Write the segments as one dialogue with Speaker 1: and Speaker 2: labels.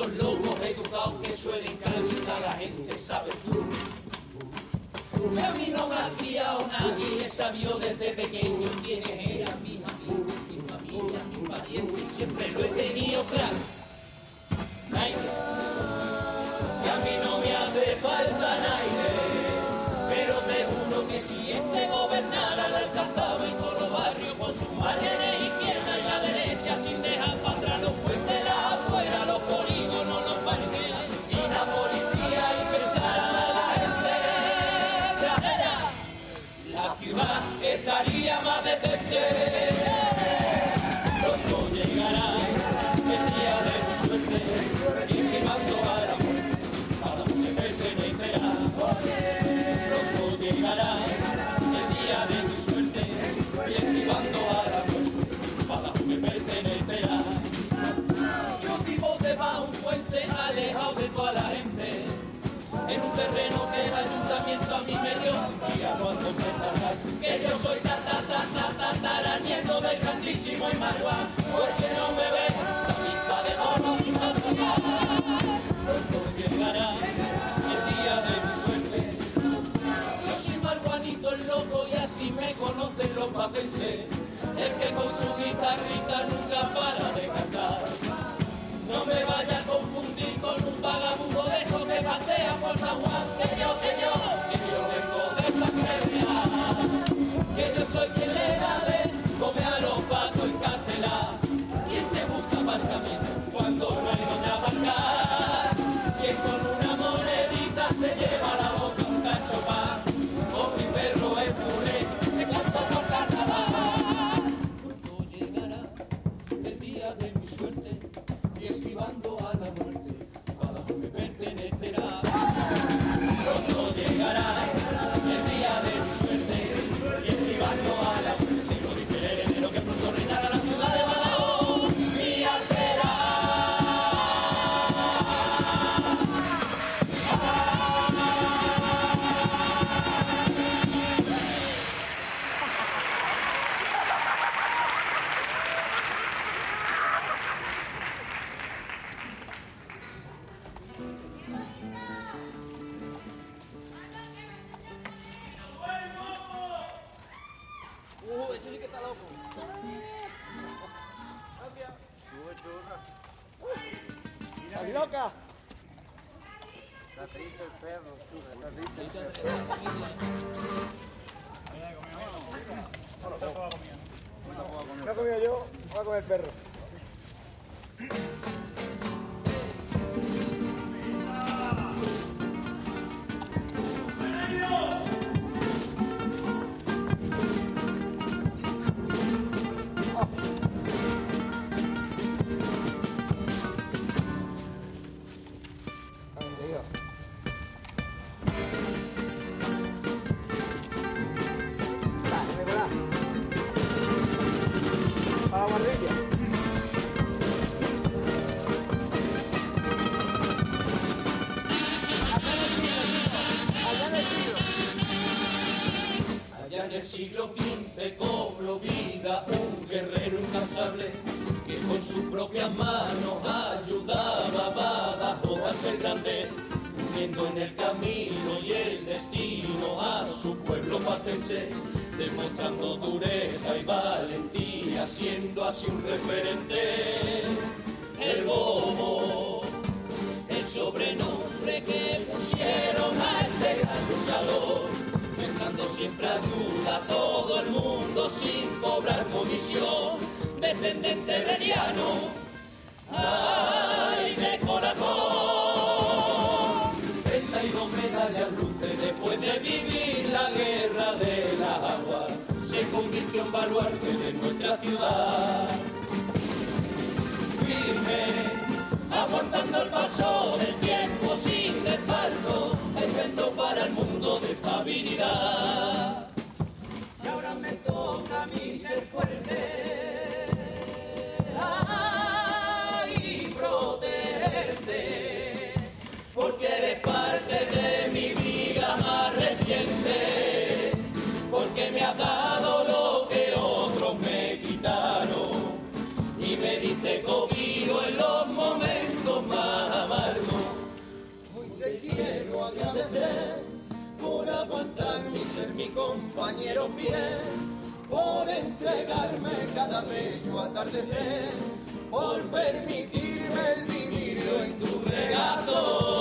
Speaker 1: esos lobos educados que suelen caer la gente, ¿sabes tú? Que a mí no me ha criado nadie, sabió desde pequeño quiénes eran mis amigos, mi familia, mi parientes, siempre lo he tenido claro. el que con su guitarrita
Speaker 2: Fuerte.
Speaker 3: ¡Estás loca!
Speaker 4: Está triste el perro, está triste el perro.
Speaker 3: No he comido yo, voy a comer el perro.
Speaker 1: siglo XV cobró vida un guerrero incansable que con sus propias manos ayudaba a Badajoz a ser grande, uniendo en el camino y el destino a su pueblo patense, demostrando dureza y valentía, siendo así un referente. El bobo, el sobrenombre que pusieron a este gran luchador Siempre ayuda a todo el mundo sin cobrar comisión. Descendente herreriano, ay de corazón. 32 medallas luces después de vivir la guerra del agua. Se convirtió en baluarte de nuestra ciudad. Firme, aguantando el paso. comunidad. Sido fiel por entregarme cada bello atardecer, por permitirme el vivirlo en tu regazo.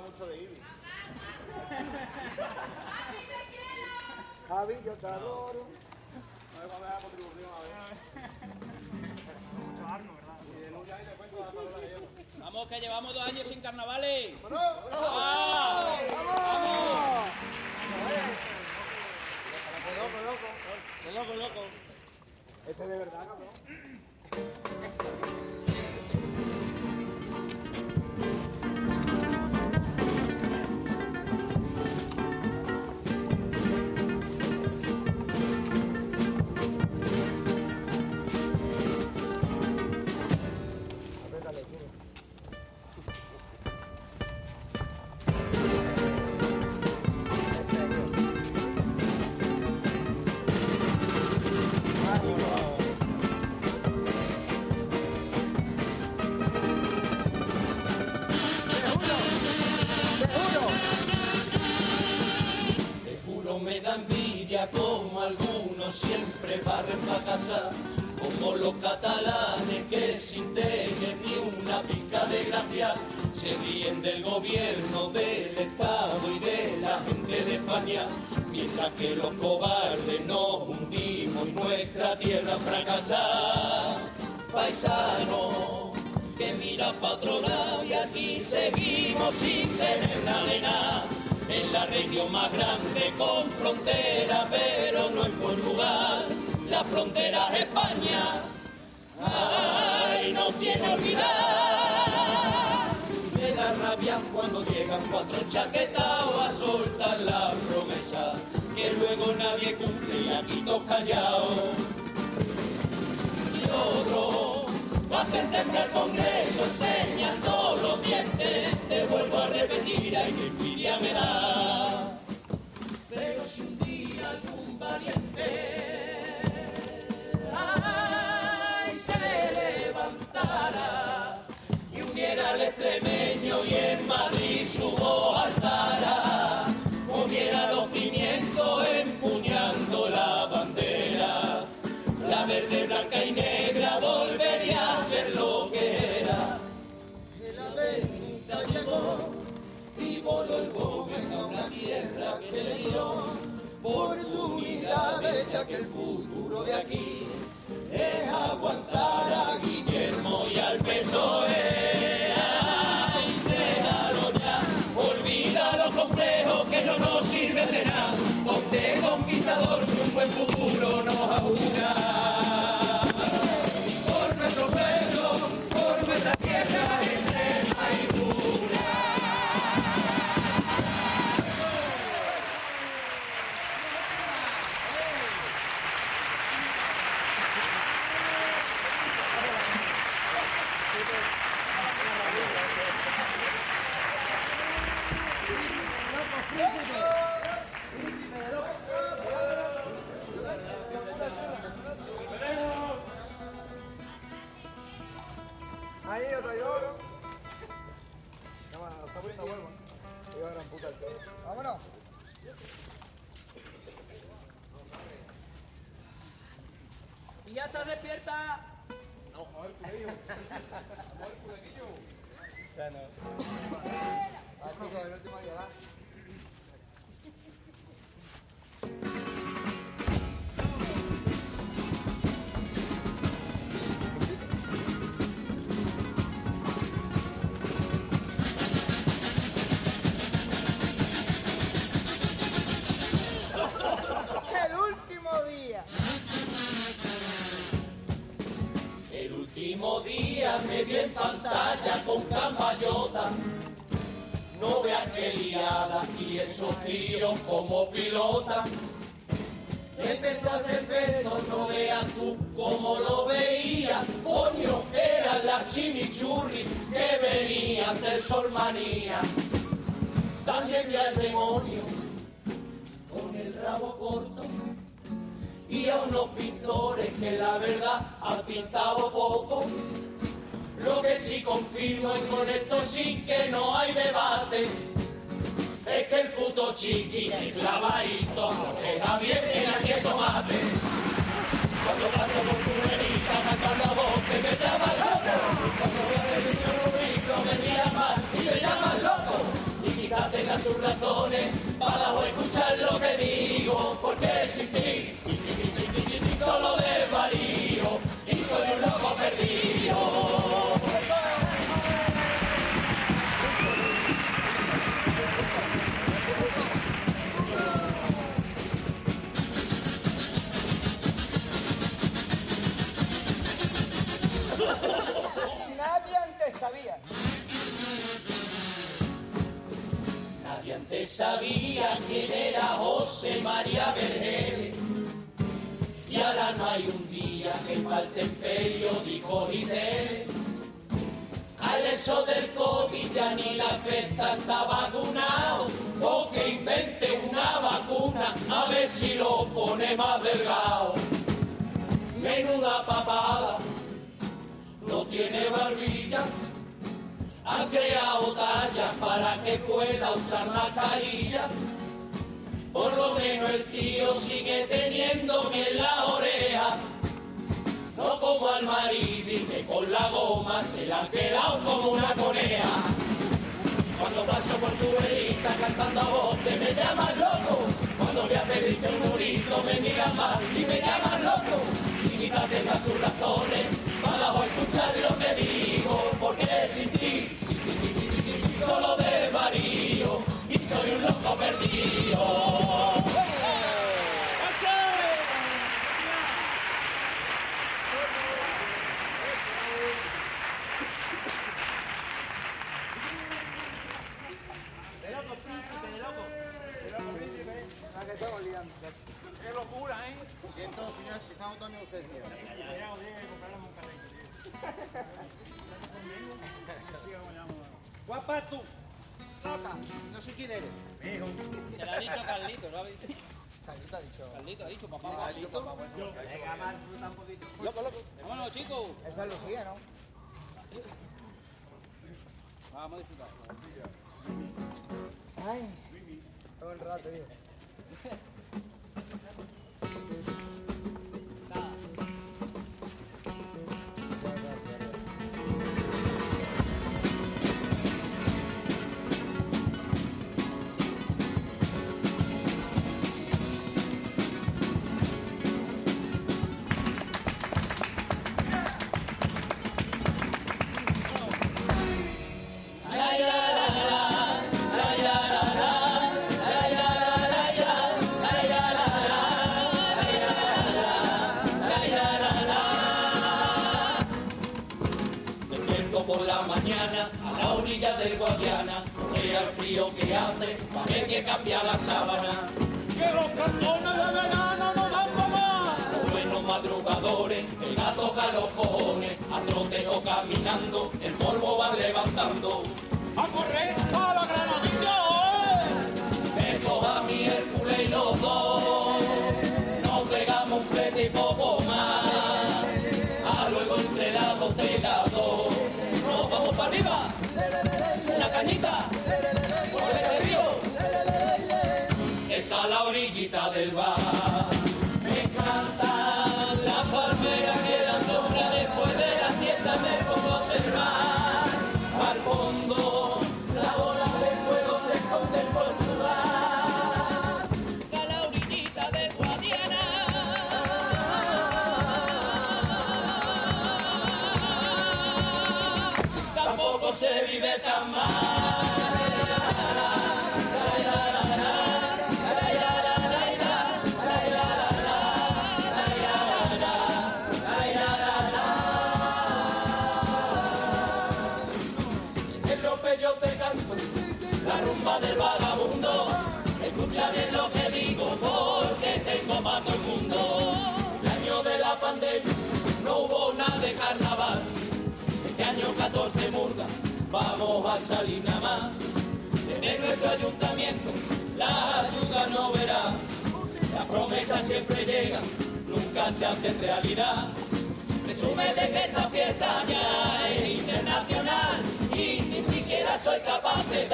Speaker 4: Mucho de IBI.
Speaker 3: Javi, yo te adoro.
Speaker 4: No me va a la contribución a ver. Y de lunes ahí te cuento la palabra que llevo.
Speaker 2: Vamos, que llevamos dos años sin carnavales.
Speaker 4: ¡Bueno!
Speaker 2: ¡Ah!
Speaker 3: ¡Vamos!
Speaker 4: ¡Qué loco, loco! ¡Qué loco, loco!
Speaker 3: Este es de verdad, cabrón.
Speaker 1: Los catalanes que sin tener ni una pica de gracia se ríen del gobierno, del Estado y de la gente de España, mientras que los cobardes nos hundimos y nuestra tierra fracasa. Paisano, que mira pa' otro lado y aquí seguimos sin tener nada. En la región más grande con frontera, pero no en Portugal. La frontera es España. Ay, no tiene olvidar. Me da rabia cuando llegan cuatro chaquetados a soltar la promesa que luego nadie cumple y aquí todos callados y otro. Hacen temblar el Congreso enseñando los dientes. Te vuelvo a repetir, ay, que envidia me da. Pero si un día algún valiente al extremeño y en Madrid su voz alzara, moviera los cimientos empuñando la bandera, la verde, blanca y negra volvería a ser lo que era. El aventa llegó y voló el joven a una tierra que le dio oportunidades, ya que el futuro de aquí es aguantar a por
Speaker 3: Ah, chicos, el último día, va. El
Speaker 1: venían del solmanía. También vi al demonio con el rabo corto y a unos pintores que la verdad han pintado poco. Lo que sí confirmo y con esto sí que no hay debate es que el puto chiqui el clavadito es Javier en aquel tomate. Cuando paso por tu verita cantando a voz que me llamas Y quizás tenga sus razones para escuchar lo que digo, porque sin ti solo desvarío y soy un loco Han creado tallas para que pueda usar mascarilla. Por lo menos el tío sigue teniendo bien la oreja. No como al marido que con la goma se le han quedado como una coneja. Cuando paso por tu verita cantando a que me llamas loco. Cuando voy a pedirte un murito me miras mal y me llamas loco. Y quizás tenga sus razones para escuchar lo que digo. Porque sin ti solo desvarío y soy un loco perdido.
Speaker 3: La que estamos liando.
Speaker 2: ¡Qué locura, eh!
Speaker 4: Siento, señor, si se ha notado mi ausencia.
Speaker 5: Guapa tú. Loca. No sé quién eres. Mijo.
Speaker 2: Se lo ha dicho Carlito, ¿lo ha visto?
Speaker 3: Carlito ha dicho.
Speaker 2: Carlito ha dicho, papá.
Speaker 4: Ha dicho papá, bueno.
Speaker 5: Venga, más fruta un poquito.
Speaker 4: Loco, loco.
Speaker 2: Vámonos, chicos.
Speaker 3: Esa es Lucía, ¿no?
Speaker 2: Vamos a disfrutar.
Speaker 3: Ay. Todo el rato, hijo.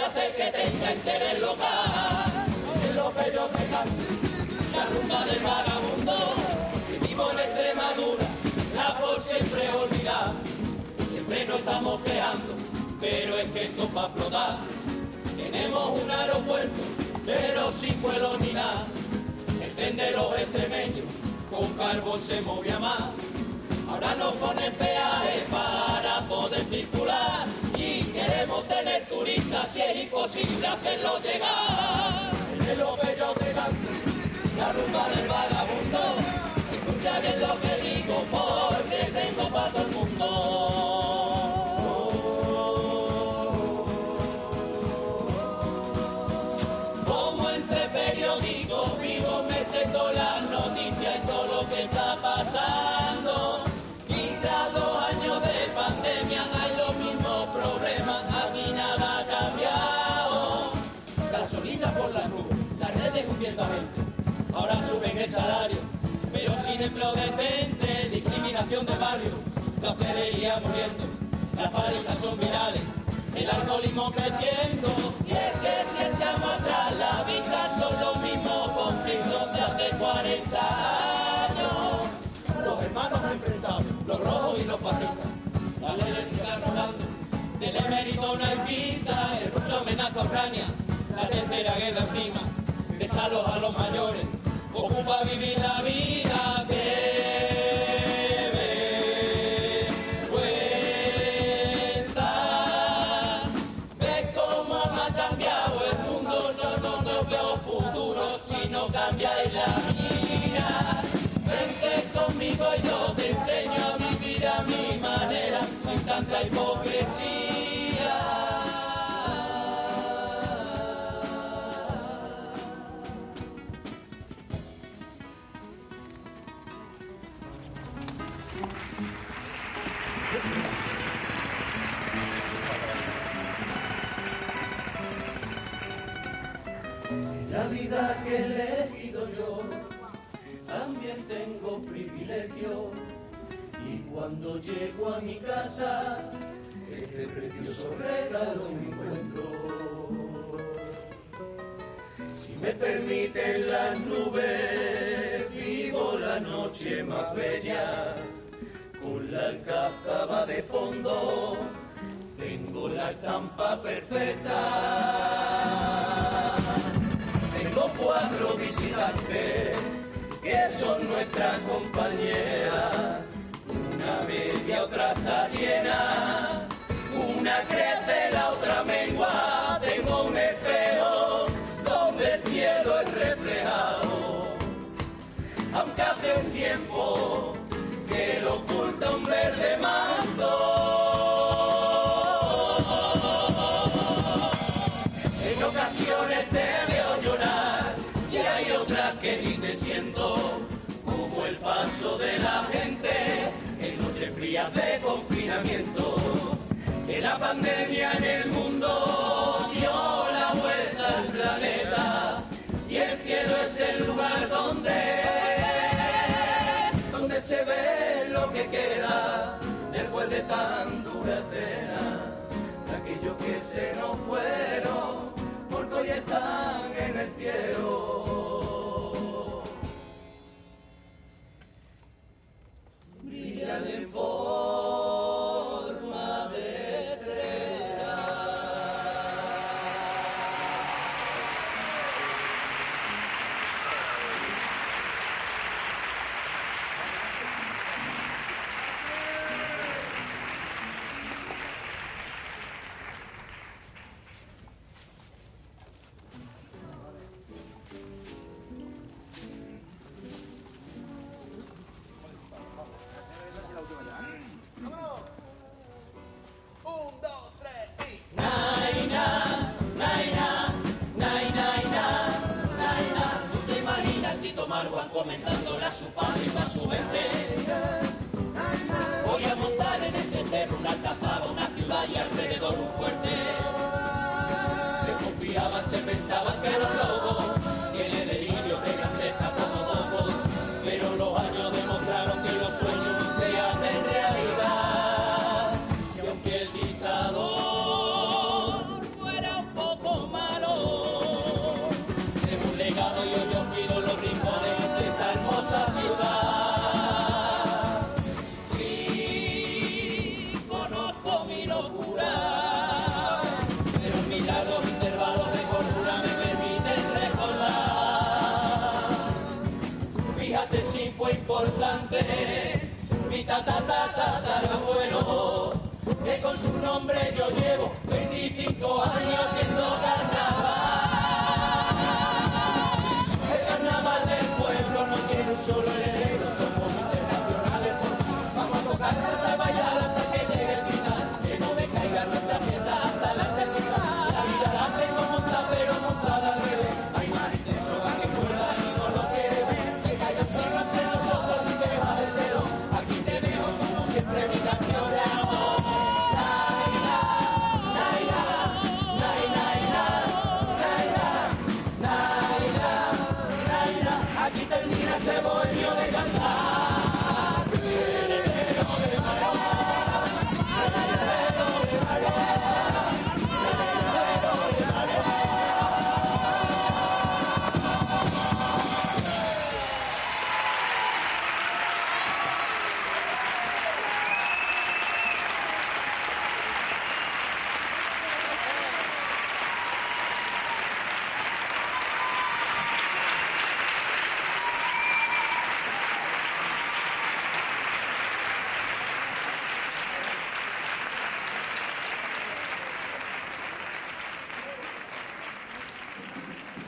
Speaker 5: De
Speaker 1: hacer que tenga interés local. Es lo que yo te canto, la rumba del vagabundo, vivo en Extremadura, la por siempre olvidar. Siempre nos estamos quejando, pero es que esto va a explotar. Tenemos un aeropuerto, pero sin vuelo ni nada. El los extremeños con carbón se movía más. Ahora nos ponen peaje para poder circular queremos tener turistas y es imposible hacerlo llegar. Es lo que yo te canto, la rumba del vagabundo. Escucha bien lo que digo porque tengo para todo el mundo. Ahora suben el salario, pero sin empleo decente, discriminación de barrio, la hostelería muriendo, las parejas son virales, el alcoholismo creciendo, y es que si echamos atrás la vista son los mismos conflictos de hace 40 años. Los hermanos enfrentados, los rojos y los fascistas, la ley eléctrica rodando, del emérito hay pista, el ruso amenaza a Ucrania, la tercera guerra encima, desaloja a los mayores, ocupa vivir la vida La vida que he elegido yo, también tengo privilegio. Y cuando llego a mi casa, este precioso regalo me encuentro. Si me permiten las nubes, vivo la noche más bella. Con la alcázaba de fondo, tengo la estampa perfecta. Son nuestras compañeras. Una bella, otra está llena. Una crece, la otra mengua. Confinamiento. Que la pandemia en el mundo dio la vuelta al planeta y el cielo es el lugar donde donde se ve lo que queda después de tan dura cena de aquellos que se nos fueron porque hoy están Van comentándole a su padre y a su gente. Voy a montar en ese sendero una alcazaba, una ciudad y alrededor un fuerte. Se confiaban, se pensaban que era tatarabuelo, que con su nombre yo llevo 25 años haciendo